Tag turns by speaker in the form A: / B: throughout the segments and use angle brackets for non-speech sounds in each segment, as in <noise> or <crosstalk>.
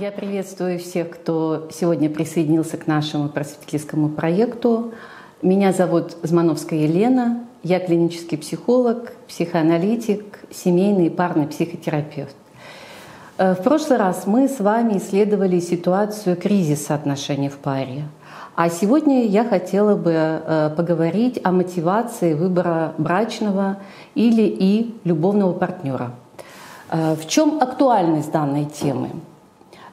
A: Я приветствую всех, кто сегодня присоединился к нашему просветительскому проекту. Меня зовут Змановская Елена. Я клинический психолог, психоаналитик, семейный и парный психотерапевт. Э, в прошлый раз мы с вами исследовали ситуацию кризиса отношений в паре. А сегодня я хотела бы э, поговорить о мотивации выбора брачного или и любовного партнера. Э, в чем актуальность данной темы?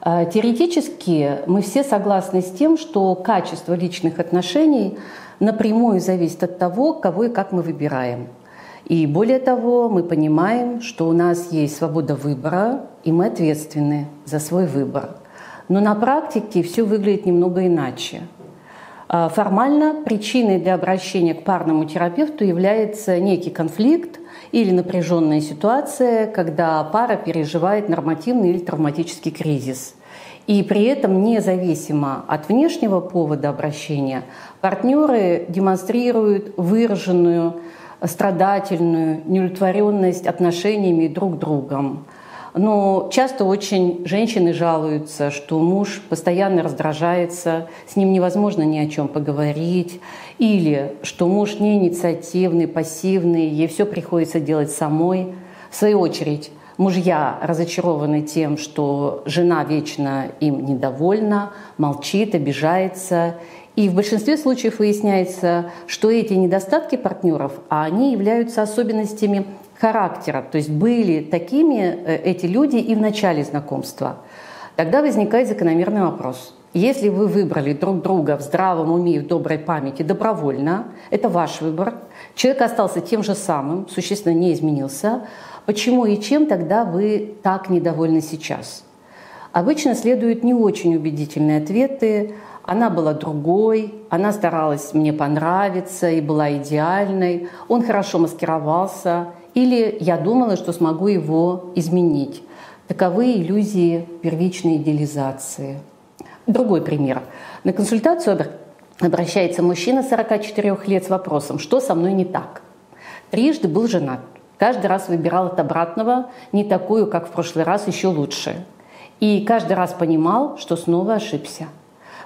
A: Теоретически мы все согласны с тем, что качество личных отношений напрямую зависит от того, кого и как мы выбираем – и более того, мы понимаем, что у нас есть свобода выбора, и мы ответственны за свой выбор. Но на практике все выглядит немного иначе. А, формально причиной для обращения к парному терапевту является некий конфликт или напряженная ситуация, когда пара переживает нормативный или травматический кризис. И при этом, независимо от внешнего повода обращения, партнеры демонстрируют выраженную страдательную неудовлетворенность отношениями друг с другом. Но часто очень женщины жалуются, что муж постоянно раздражается, с ним невозможно ни о чем поговорить, или что муж не инициативный, пассивный, ей все приходится делать самой. В свою очередь, мужья разочарованы тем, что жена вечно им недовольна, молчит, обижается, и в большинстве случаев выясняется, что эти недостатки партнеров, а они являются особенностями характера, то есть были такими э, эти люди и в начале знакомства. Тогда возникает закономерный вопрос. Если вы выбрали друг друга в здравом уме и в доброй памяти добровольно, это ваш выбор, человек остался тем же самым, существенно не изменился, почему и чем тогда вы так недовольны сейчас? Обычно следуют не очень убедительные ответы, она была другой, она старалась мне понравиться и была идеальной, он хорошо маскировался, или я думала, что смогу его изменить. Таковы иллюзии первичной идеализации. Другой пример. На консультацию обращается мужчина 44 лет с вопросом, что со мной не так. Трижды был женат. Каждый раз выбирал от обратного не такую, как в прошлый раз, еще лучше. И каждый раз понимал, что снова ошибся –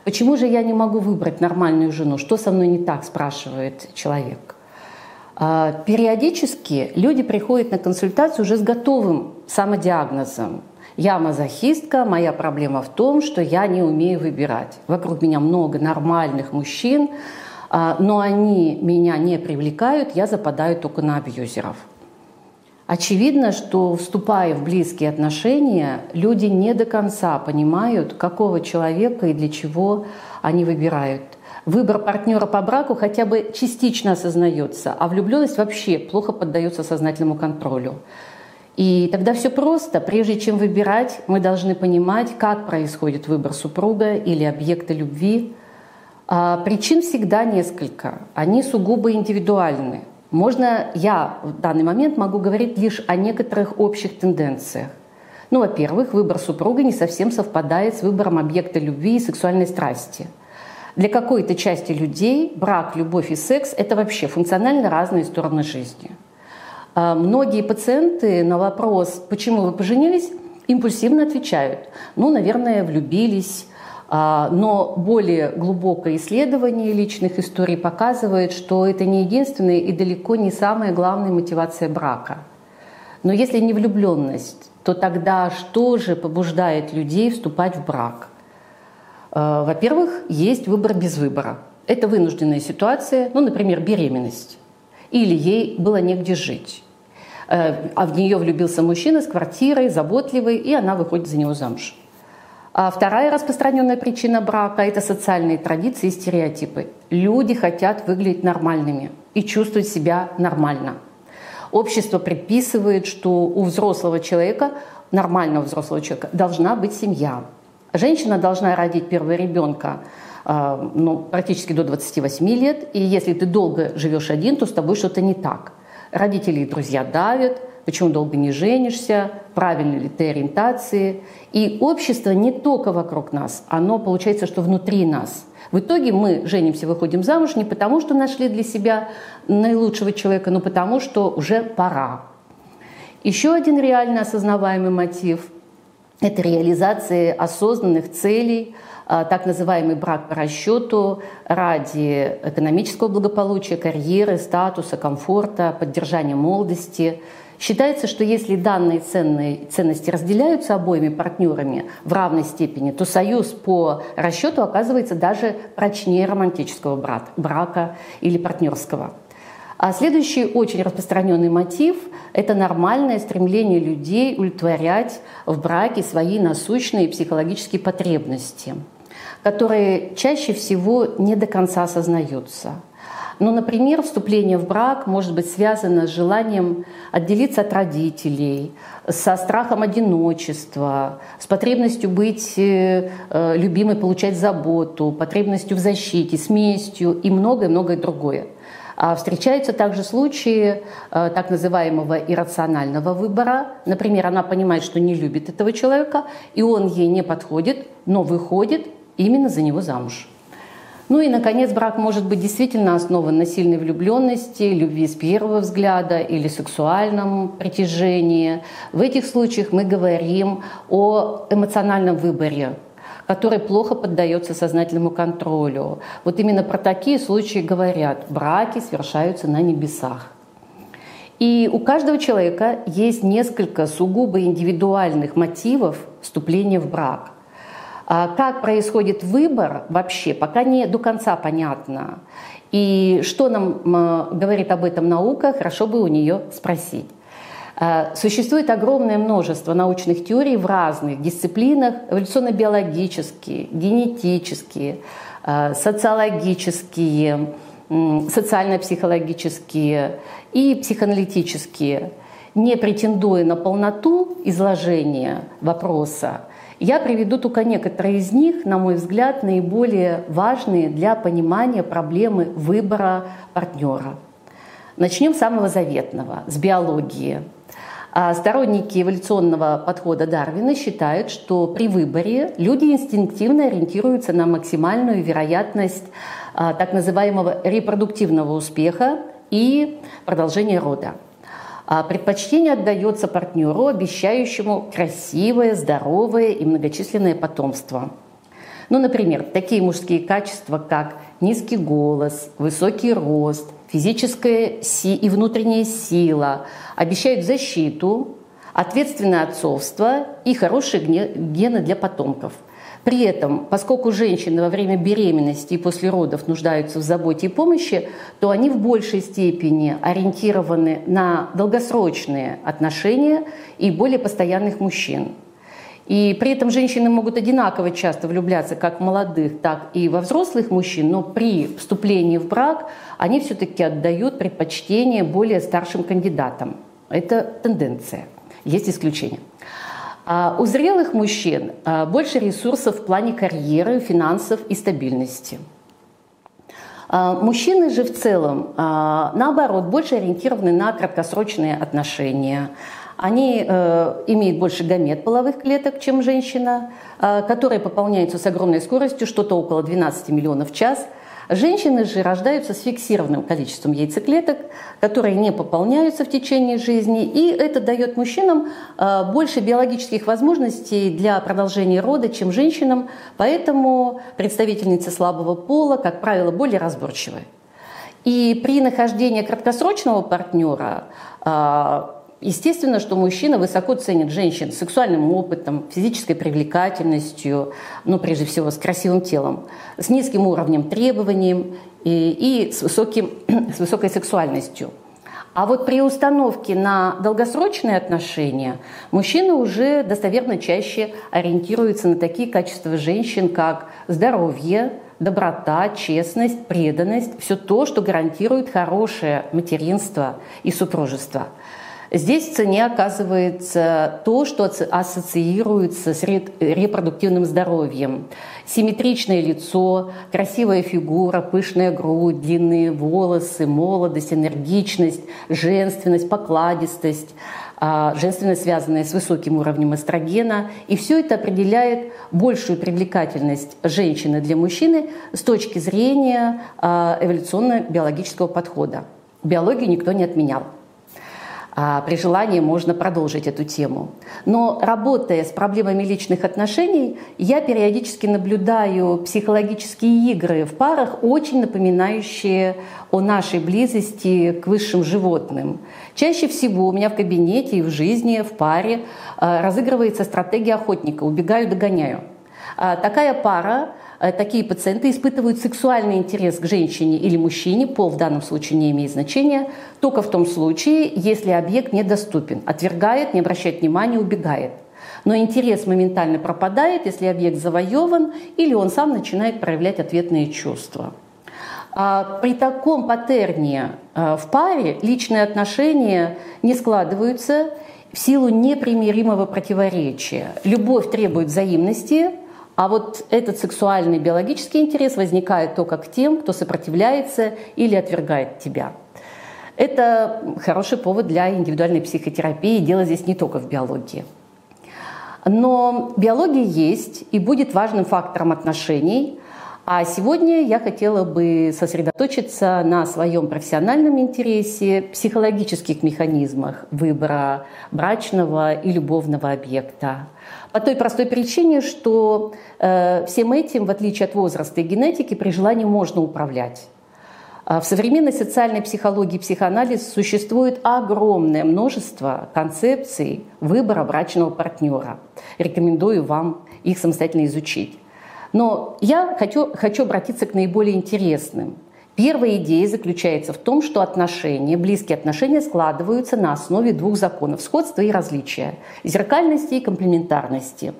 A: Почему же я не могу выбрать нормальную жену? Что со мной не так, спрашивает человек. А, периодически люди приходят на консультацию уже с готовым самодиагнозом. Я мазохистка, моя проблема в том, что я не умею выбирать. Вокруг меня много нормальных мужчин, а, но они меня не привлекают, я западаю только на абьюзеров. Очевидно, что вступая в близкие отношения, люди не до конца понимают, какого человека и для чего они выбирают. Выбор партнера по браку хотя бы частично осознается, а влюбленность вообще плохо поддается сознательному контролю. И тогда все просто. Прежде чем выбирать, мы должны понимать, как происходит выбор супруга или объекта любви. А причин всегда несколько. Они сугубо индивидуальны. Можно, я в данный момент могу говорить лишь о некоторых общих тенденциях. Ну, во-первых, выбор супруга не совсем совпадает с выбором объекта любви и сексуальной страсти. Для какой-то части людей брак, любовь и секс – это вообще функционально разные стороны жизни. А многие пациенты на вопрос «почему вы поженились?» импульсивно отвечают «ну, наверное, влюбились», а, но более глубокое исследование личных историй показывает, что это не единственная и далеко не самая главная мотивация брака. Но если не влюбленность, то тогда что же побуждает людей вступать в брак? А, во-первых, есть выбор без выбора. Это вынужденная ситуация, ну, например, беременность. Или ей было негде жить. Э, а в нее влюбился мужчина с квартирой, заботливый, и она выходит за него замуж. А вторая распространенная причина брака – это социальные традиции и стереотипы. Люди хотят выглядеть нормальными и чувствовать себя нормально. Общество предписывает, что у взрослого человека, нормального взрослого человека, должна быть семья. Женщина должна родить первого ребенка а, ну, практически до 28 лет, и если ты долго живешь один, то с тобой что-то не так. Родители и друзья давят, почему долго не женишься, правильной ли ты ориентации. И общество не только вокруг нас, оно получается, что внутри нас. В итоге мы женимся, выходим замуж не потому, что нашли для себя наилучшего человека, но потому, что уже пора. Еще один реально осознаваемый мотив это реализация осознанных целей, а, так называемый брак по расчету ради экономического благополучия, карьеры, статуса, комфорта, поддержания молодости. Считается, что если данные ценные, ценности разделяются обоими партнерами в равной степени, то союз по расчету оказывается даже прочнее романтического брака или партнерского. А следующий очень распространенный мотив – это нормальное стремление людей удовлетворять в браке свои насущные психологические потребности – которые чаще всего не до конца осознаются. Ну, например, вступление в брак может быть связано с желанием отделиться от родителей, со страхом одиночества, с потребностью быть э, э, любимой, получать заботу, потребностью в защите, с местью и многое-многое другое. А встречаются также случаи э, так называемого иррационального выбора. Например, она понимает, что не любит этого человека, и он ей не подходит, но выходит именно за него замуж. Ну и, наконец, брак может быть действительно основан на сильной влюбленности, любви с первого взгляда или сексуальном притяжении. В этих случаях мы говорим о эмоциональном выборе, который плохо поддается сознательному контролю. Вот именно про такие случаи говорят, браки совершаются на небесах. И у каждого человека есть несколько сугубо индивидуальных мотивов вступления в брак. А как происходит выбор вообще, пока не до конца понятно. И что нам говорит об этом наука, хорошо бы у нее спросить. А, существует огромное множество научных теорий в разных дисциплинах, эволюционно-биологические, генетические, а, социологические, социально-психологические и психоаналитические. Не претендуя на полноту изложения вопроса, я приведу только некоторые из них, на мой взгляд, наиболее важные для понимания проблемы выбора партнера. Начнем с самого заветного, с биологии. А сторонники эволюционного подхода Дарвина считают, что при выборе люди инстинктивно ориентируются на максимальную вероятность а, так называемого репродуктивного успеха и продолжения рода. А предпочтение отдается партнеру, обещающему красивое, здоровое и многочисленное потомство. Ну, например, такие мужские качества, как низкий голос, высокий рост, физическая си и внутренняя сила обещают защиту, ответственное отцовство и хорошие гены для потомков – при этом, поскольку женщины во время беременности и после родов нуждаются в заботе и помощи, то они в большей степени ориентированы на долгосрочные отношения и более постоянных мужчин. И при этом женщины могут одинаково часто влюбляться как в молодых, так и во взрослых мужчин, но при вступлении в брак они все-таки отдают предпочтение более старшим кандидатам. Это тенденция. Есть исключения. А у зрелых мужчин а, больше ресурсов в плане карьеры, финансов и стабильности. А, мужчины же в целом, наоборот, больше ориентированы на краткосрочные отношения. Они э, имеют больше гамет половых клеток, чем женщина, которые пополняются с огромной скоростью, что-то около 12 миллионов в час – Женщины же рождаются с фиксированным количеством яйцеклеток, которые не пополняются в течение жизни, и это дает мужчинам э, больше биологических возможностей для продолжения рода, чем женщинам, поэтому представительницы слабого пола, как правило, более разборчивы. И при нахождении краткосрочного партнера э, Естественно, что мужчина высоко ценит женщин с сексуальным опытом, физической привлекательностью, ну, прежде всего, с красивым телом, с низким уровнем требований и, и с, высоким, <clears throat> с высокой сексуальностью. А вот при установке на долгосрочные отношения мужчины уже достоверно чаще ориентируются на такие качества женщин, как здоровье, доброта, честность, преданность, все то, что гарантирует хорошее материнство и супружество – Здесь в цене оказывается то, что ассоциируется с репродуктивным здоровьем. Симметричное лицо, красивая фигура, пышная грудь, длинные волосы, молодость, энергичность, женственность, покладистость, а, женственность, связанная с высоким уровнем эстрогена. И все это определяет большую привлекательность женщины для мужчины с точки зрения а, эволюционно-биологического подхода. Биологию никто не отменял. А при желании можно продолжить эту тему. Но работая с проблемами личных отношений, я периодически наблюдаю психологические игры в парах, очень напоминающие о нашей близости к высшим животным. Чаще всего у меня в кабинете и в жизни, в паре э, разыгрывается стратегия охотника «убегаю, догоняю». А такая пара такие пациенты испытывают сексуальный интерес к женщине или мужчине, пол в данном случае не имеет значения, только в том случае, если объект недоступен, отвергает, не обращает внимания, убегает. Но интерес моментально пропадает, если объект завоеван или он сам начинает проявлять ответные чувства. А при таком паттерне э, в паре личные отношения не складываются в силу непримиримого противоречия. Любовь требует взаимности, а вот этот сексуальный биологический интерес возникает только к тем, кто сопротивляется или отвергает тебя. Это хороший повод для индивидуальной психотерапии. Дело здесь не только в биологии. Но биология есть и будет важным фактором отношений. А сегодня я хотела бы сосредоточиться на своем профессиональном интересе, психологических механизмах выбора брачного и любовного объекта. По той простой причине, что э, всем этим, в отличие от возраста и генетики, при желании можно управлять. А в современной социальной психологии и психоанализ существует огромное множество концепций выбора брачного партнера. Рекомендую вам их самостоятельно изучить. Но я хочу, хочу обратиться к наиболее интересным. Первая идея заключается в том, что отношения, близкие отношения складываются на основе двух законов – сходства и различия, зеркальности и комплементарности.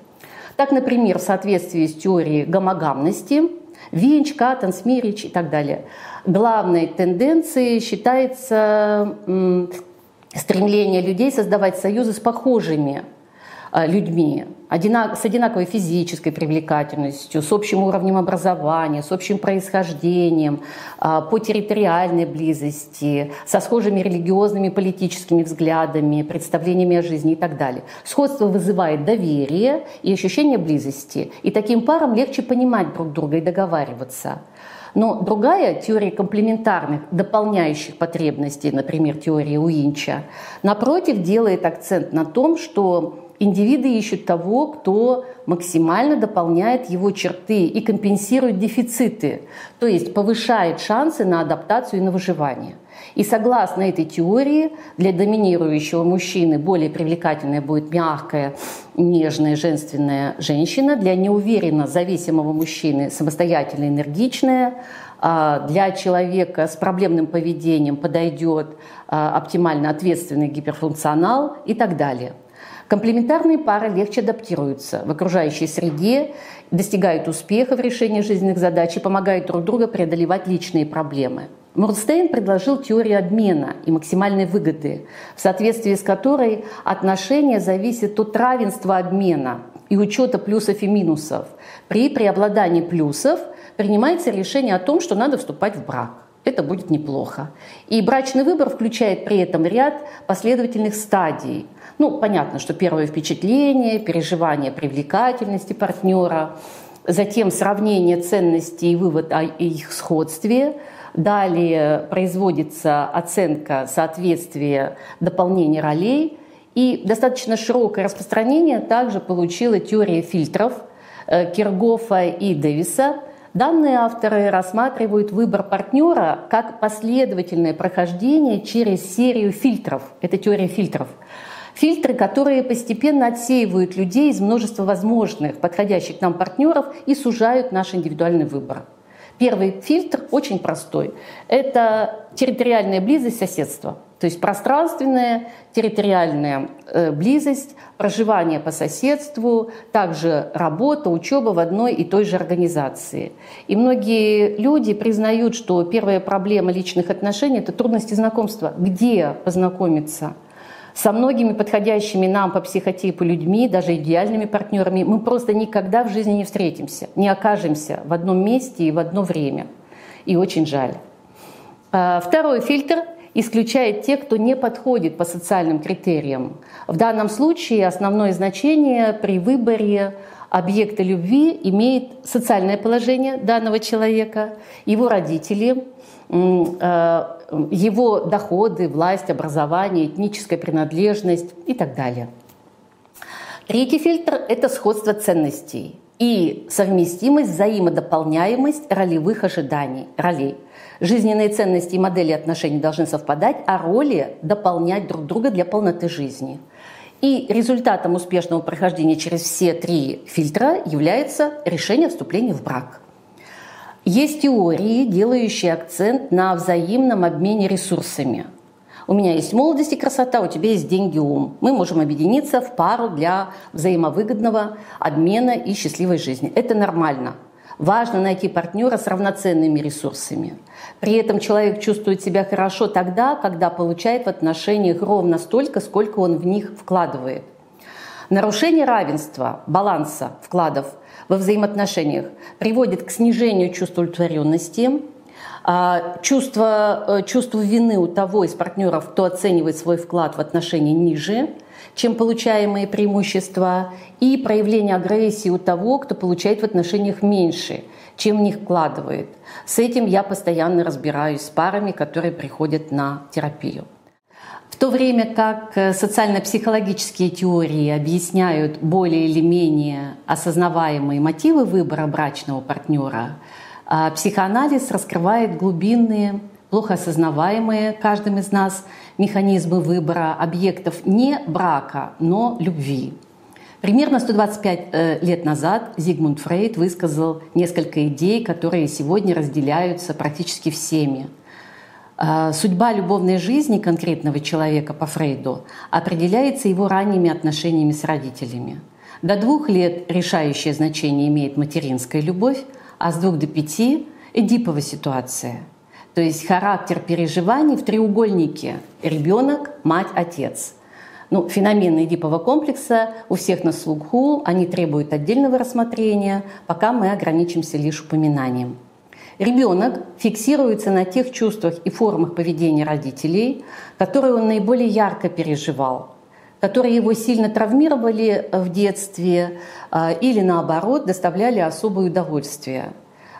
A: Так, например, в соответствии с теорией гомогамности Винч, Каттон, Смирич и так далее. Главной тенденцией считается стремление людей создавать союзы с похожими Э, с одинаковой физической привлекательностью, с общим уровнем образования, с общим происхождением, э, по территориальной близости, со схожими религиозными, политическими взглядами, представлениями о жизни и так далее. Сходство вызывает доверие и ощущение близости, и таким парам легче понимать друг друга и договариваться. Но другая теория комплементарных, дополняющих потребностей, например, теория Уинча, напротив, делает акцент на том, что Индивиды ищут того, кто максимально дополняет его черты и компенсирует дефициты, то есть повышает шансы на адаптацию и на выживание. И согласно этой теории, для доминирующего мужчины более привлекательная будет мягкая, нежная, женственная женщина, для неуверенно зависимого мужчины самостоятельная, энергичная, а для человека с проблемным поведением подойдет а, оптимально ответственный гиперфункционал и так далее – Комплементарные пары легче адаптируются в окружающей среде, достигают успеха в решении жизненных задач и помогают друг другу преодолевать личные проблемы. Мурстейн предложил теорию обмена и максимальной выгоды, в соответствии с которой отношения зависят от равенства обмена и учета плюсов и минусов. При преобладании плюсов принимается решение о том, что надо вступать в брак. Это будет неплохо. И брачный выбор включает при этом ряд последовательных стадий – ну, понятно, что первое впечатление, переживание привлекательности партнера, затем сравнение ценностей и вывод о их сходстве, далее производится оценка соответствия дополнения ролей, и достаточно широкое распространение также получила теория фильтров э, Киргофа и Дэвиса. Данные авторы рассматривают выбор партнера как последовательное прохождение через серию фильтров. Это теория фильтров – Фильтры, которые постепенно отсеивают людей из множества возможных, подходящих нам партнеров и сужают наш индивидуальный выбор. Первый фильтр очень простой. Это территориальная близость соседства. То есть пространственная, территориальная э, близость, проживание по соседству, также работа, учеба в одной и той же организации. И многие люди признают, что первая проблема личных отношений – это трудности знакомства. Где познакомиться – со многими подходящими нам по психотипу людьми, даже идеальными партнерами, мы просто никогда в жизни не встретимся, не окажемся в одном месте и в одно время. И очень жаль. А, второй фильтр исключает тех, кто не подходит по социальным критериям. В данном случае основное значение при выборе объекта любви имеет социальное положение данного человека, его родители, его доходы, власть, образование, этническая принадлежность и так далее. Третий фильтр – это сходство ценностей и совместимость, взаимодополняемость ролевых ожиданий, ролей. Жизненные ценности и модели отношений должны совпадать, а роли дополнять друг друга для полноты жизни. И результатом успешного прохождения через все три фильтра является решение вступления в брак. Есть теории, делающие акцент на взаимном обмене ресурсами – у меня есть молодость и красота, у тебя есть деньги и ум. Мы можем объединиться в пару для взаимовыгодного обмена и счастливой жизни. Это нормально. Важно найти партнера с равноценными ресурсами. При этом человек чувствует себя хорошо тогда, когда получает в отношениях ровно столько, сколько он в них вкладывает. Нарушение равенства, баланса вкладов во взаимоотношениях приводит к снижению чувства удовлетворенности, а, чувство, э, чувство вины у того из партнеров, кто оценивает свой вклад в отношения ниже, чем получаемые преимущества, и проявление агрессии у того, кто получает в отношениях меньше, чем в них вкладывает. С этим я постоянно разбираюсь с парами, которые приходят на терапию. В то время как э, социально-психологические теории объясняют более или менее осознаваемые мотивы выбора брачного партнера, а психоанализ раскрывает глубинные, плохо осознаваемые каждым из нас механизмы выбора объектов не брака, но любви. Примерно 125 э, лет назад Зигмунд Фрейд высказал несколько идей, которые сегодня разделяются практически всеми. А, судьба любовной жизни конкретного человека по Фрейду определяется его ранними отношениями с родителями. До двух лет решающее значение имеет материнская любовь, а с двух до пяти – эдиповая ситуация. То есть характер переживаний в треугольнике – ребенок, мать, отец. Ну, феномены эдипового комплекса у всех на слуху, они требуют отдельного рассмотрения, пока мы ограничимся лишь упоминанием. Ребенок фиксируется на тех чувствах и формах поведения родителей, которые он наиболее ярко переживал – которые его сильно травмировали в детстве а, или наоборот доставляли особое удовольствие.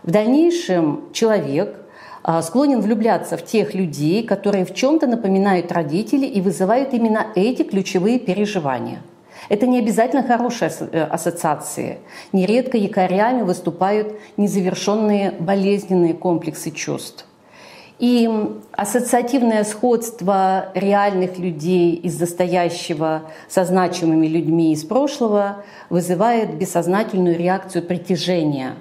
A: В дальнейшем человек а, склонен влюбляться в тех людей, которые в чем-то напоминают родителей и вызывают именно эти ключевые переживания. Это не обязательно хорошие э, ассоциации. Нередко якорями выступают незавершенные болезненные комплексы чувств. И ассоциативное сходство реальных людей из настоящего со значимыми людьми из прошлого вызывает бессознательную реакцию притяжения,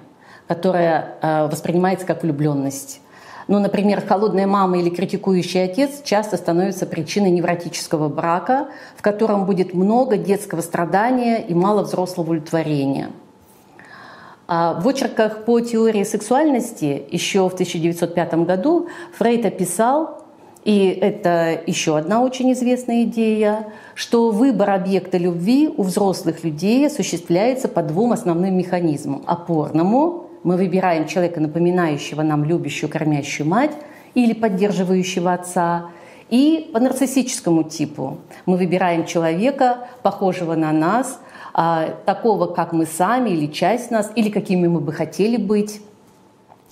A: которая э, воспринимается как влюбленность. Ну, например, холодная мама или критикующий отец часто становятся причиной невротического брака, в котором будет много детского страдания и мало взрослого удовлетворения – а в очерках по теории сексуальности еще в 1905 году Фрейд описал, и это еще одна очень известная идея, что выбор объекта любви у взрослых людей осуществляется по двум основным механизмам. Опорному – мы выбираем человека, напоминающего нам любящую, кормящую мать или поддерживающего отца, и по нарциссическому типу мы выбираем человека, похожего на нас, а, такого, как мы сами или часть нас, или какими мы бы хотели быть.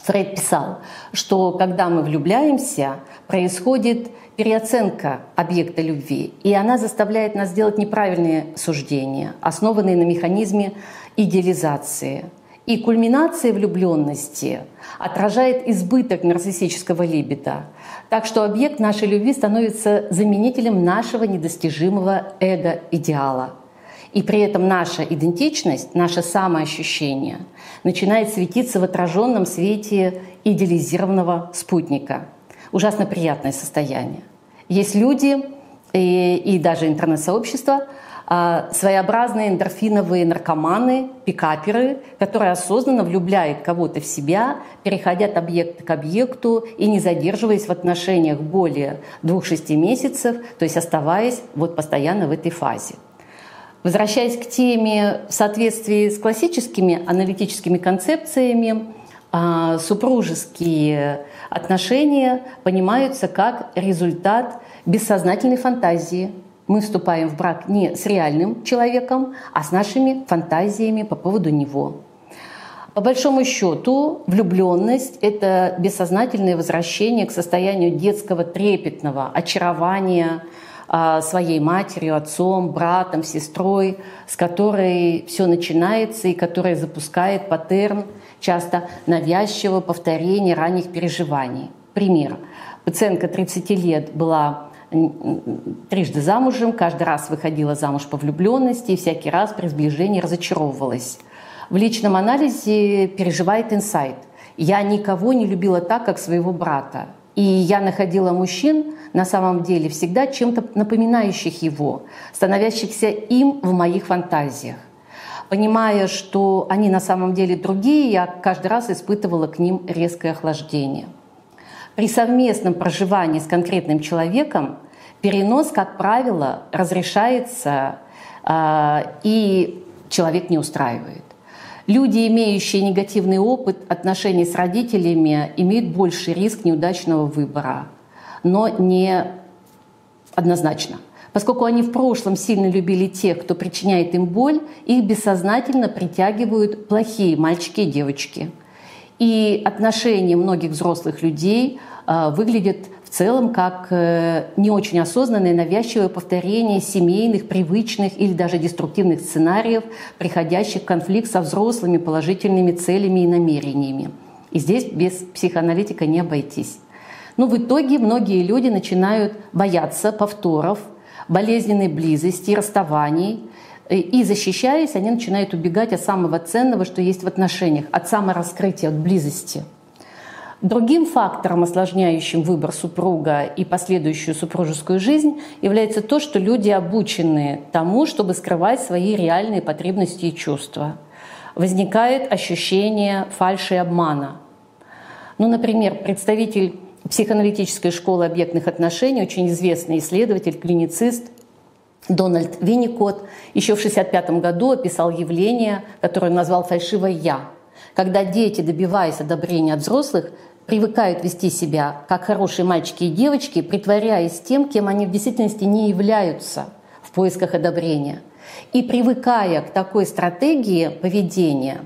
A: Фрейд писал, что когда мы влюбляемся, происходит переоценка объекта любви, и она заставляет нас делать неправильные суждения, основанные на механизме идеализации. И кульминация влюбленности отражает избыток нарциссического либида. Так что объект нашей любви становится заменителем нашего недостижимого эго-идеала – и при этом наша идентичность, наше самоощущение начинает светиться в отраженном свете идеализированного спутника. Ужасно приятное состояние. Есть люди и, и даже интернет-сообщества, своеобразные эндорфиновые наркоманы, пикаперы, которые осознанно влюбляют кого-то в себя, переходя от объекта к объекту и не задерживаясь в отношениях более двух-шести месяцев, то есть оставаясь вот постоянно в этой фазе. Возвращаясь к теме в соответствии с классическими аналитическими концепциями, а, супружеские отношения понимаются как результат бессознательной фантазии. Мы вступаем в брак не с реальным человеком, а с нашими фантазиями по поводу него. По большому счету, влюбленность – это бессознательное возвращение к состоянию детского трепетного очарования а, своей матерью, отцом, братом, сестрой, с которой все начинается и которая запускает паттерн часто навязчивого повторения ранних переживаний. Пример. Пациентка 30 лет была трижды замужем, каждый раз выходила замуж по влюбленности и всякий раз при сближении разочаровывалась в личном анализе переживает инсайт. Я никого не любила так, как своего брата. И я находила мужчин на самом деле всегда чем-то напоминающих его, становящихся им в моих фантазиях. Понимая, что они на самом деле другие, я каждый раз испытывала к ним резкое охлаждение. При совместном проживании с конкретным человеком перенос, как правило, разрешается, э, и человек не устраивает. Люди, имеющие негативный опыт отношений с родителями, имеют больший риск неудачного выбора, но не однозначно. Поскольку они в прошлом сильно любили тех, кто причиняет им боль, их бессознательно притягивают плохие мальчики и девочки. И отношения многих взрослых людей э, выглядят целом как э, не очень осознанное навязчивое повторение семейных, привычных или даже деструктивных сценариев, приходящих в конфликт со взрослыми положительными целями и намерениями. И здесь без психоаналитика не обойтись. Но в итоге многие люди начинают бояться повторов, болезненной близости, расставаний, э, и защищаясь, они начинают убегать от самого ценного, что есть в отношениях, от самораскрытия, от близости – Другим фактором, осложняющим выбор супруга и последующую супружескую жизнь, является то, что люди обучены тому, чтобы скрывать свои реальные потребности и чувства. Возникает ощущение фальши и обмана. Ну, например, представитель психоаналитической школы объектных отношений, очень известный исследователь, клиницист Дональд Винникот еще в 1965 году описал явление, которое он назвал «фальшивое я», когда дети, добиваясь одобрения от взрослых, привыкают вести себя как хорошие мальчики и девочки, притворяясь тем, кем они в действительности не являются в поисках одобрения. И привыкая к такой стратегии поведения,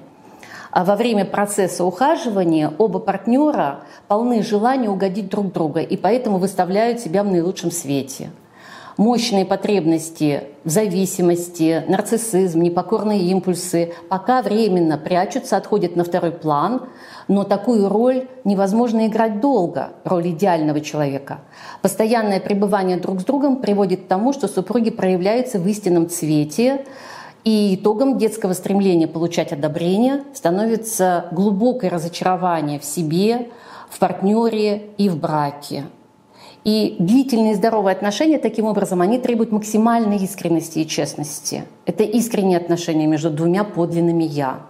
A: а во время процесса ухаживания оба партнера полны желания угодить друг друга и поэтому выставляют себя в наилучшем свете – мощные потребности в зависимости, нарциссизм, непокорные импульсы пока временно прячутся, отходят на второй план, но такую роль невозможно играть долго, роль идеального человека. Постоянное пребывание друг с другом приводит к тому, что супруги проявляются в истинном цвете, и итогом детского стремления получать одобрение становится глубокое разочарование в себе, в партнере и в браке. И длительные здоровые отношения, таким образом, они требуют максимальной искренности и честности. Это искренние отношения между двумя подлинными «я».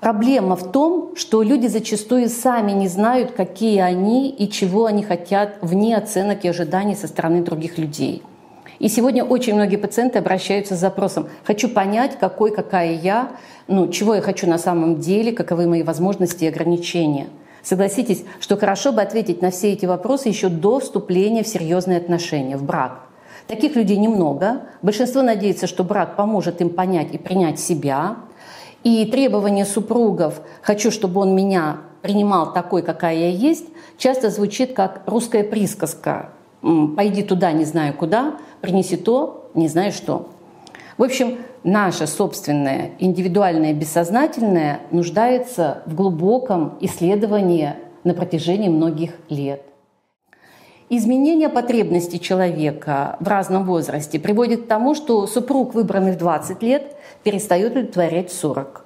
A: Проблема в том, что люди зачастую сами не знают, какие они и чего они хотят вне оценок и ожиданий со стороны других людей. И сегодня очень многие пациенты обращаются с запросом «хочу понять, какой, какая я, ну, чего я хочу на самом деле, каковы мои возможности и ограничения». Согласитесь, что хорошо бы ответить на все эти вопросы еще до вступления в серьезные отношения, в брак. Таких людей немного. Большинство надеется, что брак поможет им понять и принять себя. И требование супругов «хочу, чтобы он меня принимал такой, какая я есть» часто звучит как русская присказка «пойди туда, не знаю куда, принеси то, не знаю что». В общем, наше собственное индивидуальное бессознательное нуждается в глубоком исследовании на протяжении многих лет. Изменение потребностей человека в разном возрасте приводит к тому, что супруг, выбранный в 20 лет, перестает удовлетворять в 40.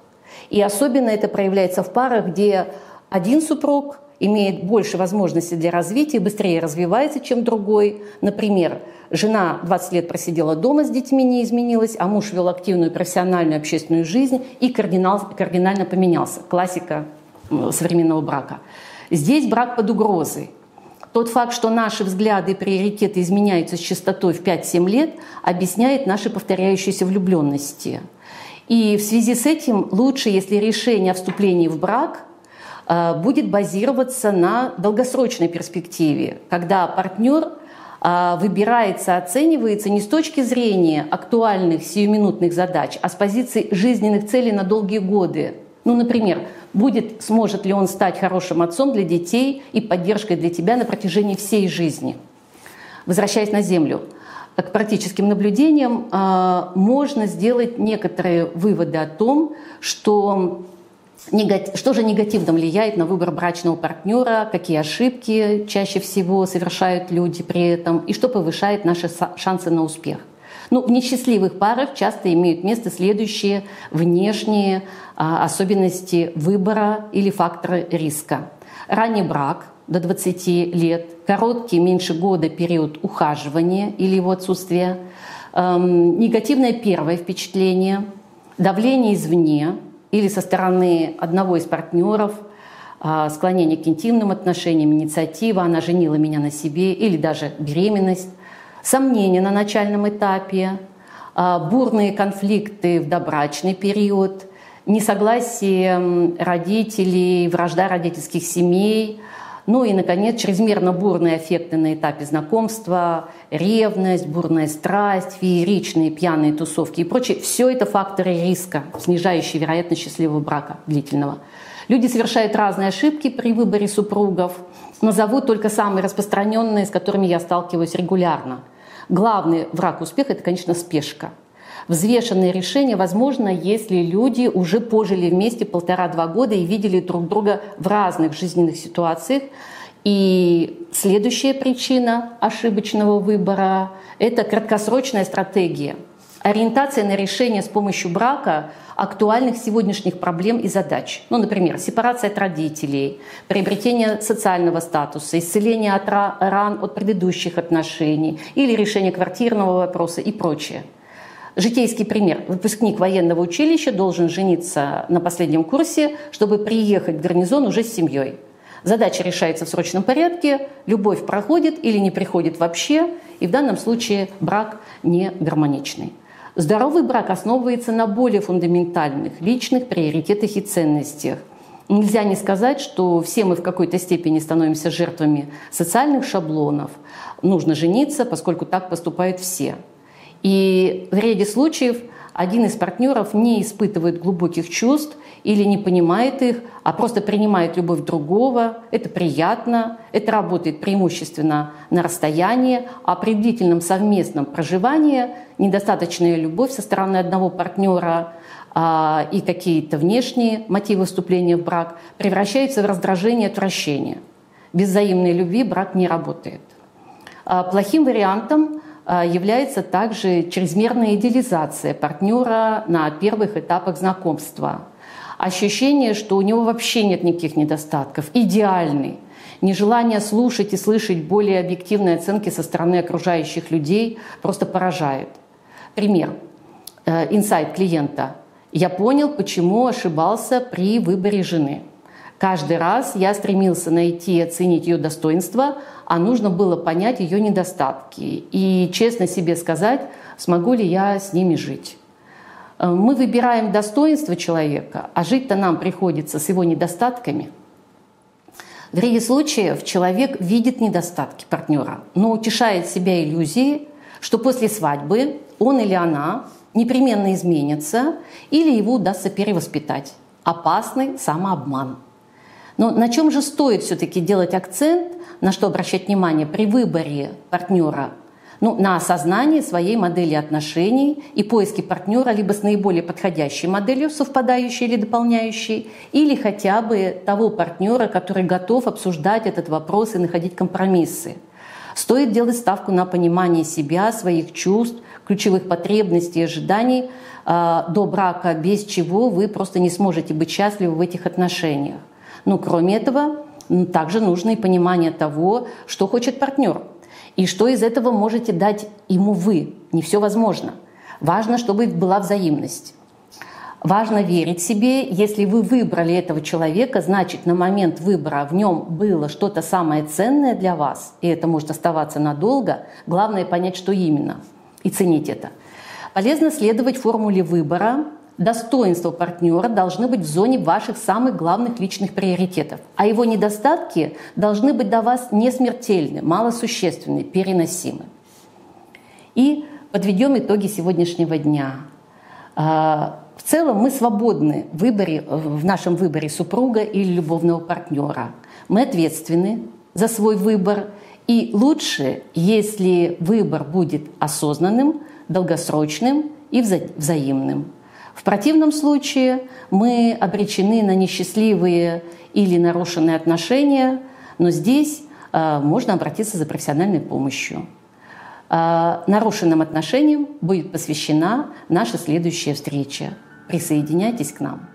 A: И особенно это проявляется в парах, где один супруг имеет больше возможностей для развития, быстрее развивается, чем другой. Например, жена 20 лет просидела дома с детьми, не изменилась, а муж вел активную профессиональную общественную жизнь и кардинал, кардинально поменялся. Классика современного брака. Здесь брак под угрозой. Тот факт, что наши взгляды и приоритеты изменяются с частотой в 5-7 лет, объясняет наши повторяющиеся влюбленности. И в связи с этим лучше, если решение о вступлении в брак будет базироваться на долгосрочной перспективе, когда партнер э, выбирается, оценивается не с точки зрения актуальных сиюминутных задач, а с позиции жизненных целей на долгие годы. Ну, например, будет, сможет ли он стать хорошим отцом для детей и поддержкой для тебя на протяжении всей жизни. Возвращаясь на Землю, к практическим наблюдениям можно сделать некоторые выводы о том, что что же негативно влияет на выбор брачного партнера, какие ошибки чаще всего совершают люди при этом, и что повышает наши шансы на успех. Ну, в несчастливых парах часто имеют место следующие внешние а, особенности выбора или факторы риска. Ранний брак до 20 лет, короткий, меньше года период ухаживания или его отсутствия, эм, негативное первое впечатление, давление извне – или со стороны одного из партнеров а, склонение к интимным отношениям, инициатива, она женила меня на себе, или даже беременность, сомнения на начальном этапе, а, бурные конфликты в добрачный период, несогласие родителей, вражда родительских семей – ну и, наконец, чрезмерно бурные эффекты на этапе знакомства, ревность, бурная страсть, фееричные пьяные тусовки и прочее. Все это факторы риска, снижающие вероятность счастливого брака длительного. Люди совершают разные ошибки при выборе супругов. Назову только самые распространенные, с которыми я сталкиваюсь регулярно. Главный враг успеха – это, конечно, спешка – Взвешенное решение возможно, если люди уже пожили вместе полтора-два года и видели друг друга в разных жизненных ситуациях. И следующая причина ошибочного выбора – это краткосрочная стратегия. Ориентация на решение с помощью брака актуальных сегодняшних проблем и задач. Ну, например, сепарация от родителей, приобретение социального статуса, исцеление от ран от предыдущих отношений или решение квартирного вопроса и прочее – Житейский пример. Выпускник военного училища должен жениться на последнем курсе, чтобы приехать в гарнизон уже с семьей. Задача решается в срочном порядке, любовь проходит или не приходит вообще, и в данном случае брак не гармоничный. Здоровый брак основывается на более фундаментальных личных приоритетах и ценностях. Нельзя не сказать, что все мы в какой-то степени становимся жертвами социальных шаблонов. Нужно жениться, поскольку так поступают все – и в ряде случаев один из партнеров не испытывает глубоких чувств или не понимает их, а просто принимает любовь другого. Это приятно, это работает преимущественно на расстоянии, а при длительном совместном проживании недостаточная любовь со стороны одного партнера а, и какие-то внешние мотивы вступления в брак превращаются в раздражение и отвращение. Без взаимной любви брак не работает. А, плохим вариантом является также чрезмерная идеализация партнера на первых этапах знакомства. Ощущение, что у него вообще нет никаких недостатков, идеальный. Нежелание слушать и слышать более объективные оценки со стороны окружающих людей просто поражает. Пример. Э, инсайт клиента. Я понял, почему ошибался при выборе жены. Каждый раз я стремился найти и оценить ее достоинства, а нужно было понять ее недостатки и честно себе сказать, смогу ли я с ними жить. Э, мы выбираем достоинство человека, а жить-то нам приходится с его недостатками. В ряде случаев человек видит недостатки партнера, но утешает себя иллюзией, что после свадьбы он или она непременно изменится или его удастся перевоспитать. Опасный самообман – но на чем же стоит все-таки делать акцент, на что обращать внимание при выборе партнера? Ну, на осознании своей модели отношений и поиске партнера либо с наиболее подходящей моделью, совпадающей или дополняющей, или хотя бы того партнера, который готов обсуждать этот вопрос и находить компромиссы. Стоит делать ставку на понимание себя, своих чувств, ключевых потребностей и ожиданий э, до брака, без чего вы просто не сможете быть счастливы в этих отношениях. Но кроме этого, также нужно и понимание того, что хочет партнер, и что из этого можете дать ему вы. Не все возможно. Важно, чтобы была взаимность. Важно верить себе. Если вы выбрали этого человека, значит, на момент выбора в нем было что-то самое ценное для вас, и это может оставаться надолго. Главное понять, что именно, и ценить это. Полезно следовать формуле выбора, достоинства партнера должны быть в зоне ваших самых главных личных приоритетов, а его недостатки должны быть для вас не смертельны, малосущественны, переносимы. И подведем итоги сегодняшнего дня. А, в целом мы свободны в, выборе, в нашем выборе супруга или любовного партнера. Мы ответственны за свой выбор. И лучше, если выбор будет осознанным, долгосрочным и вза- взаимным. В противном случае мы обречены на несчастливые или нарушенные отношения, но здесь э, можно обратиться за профессиональной помощью. Э, нарушенным отношениям будет посвящена наша следующая встреча. Присоединяйтесь к нам.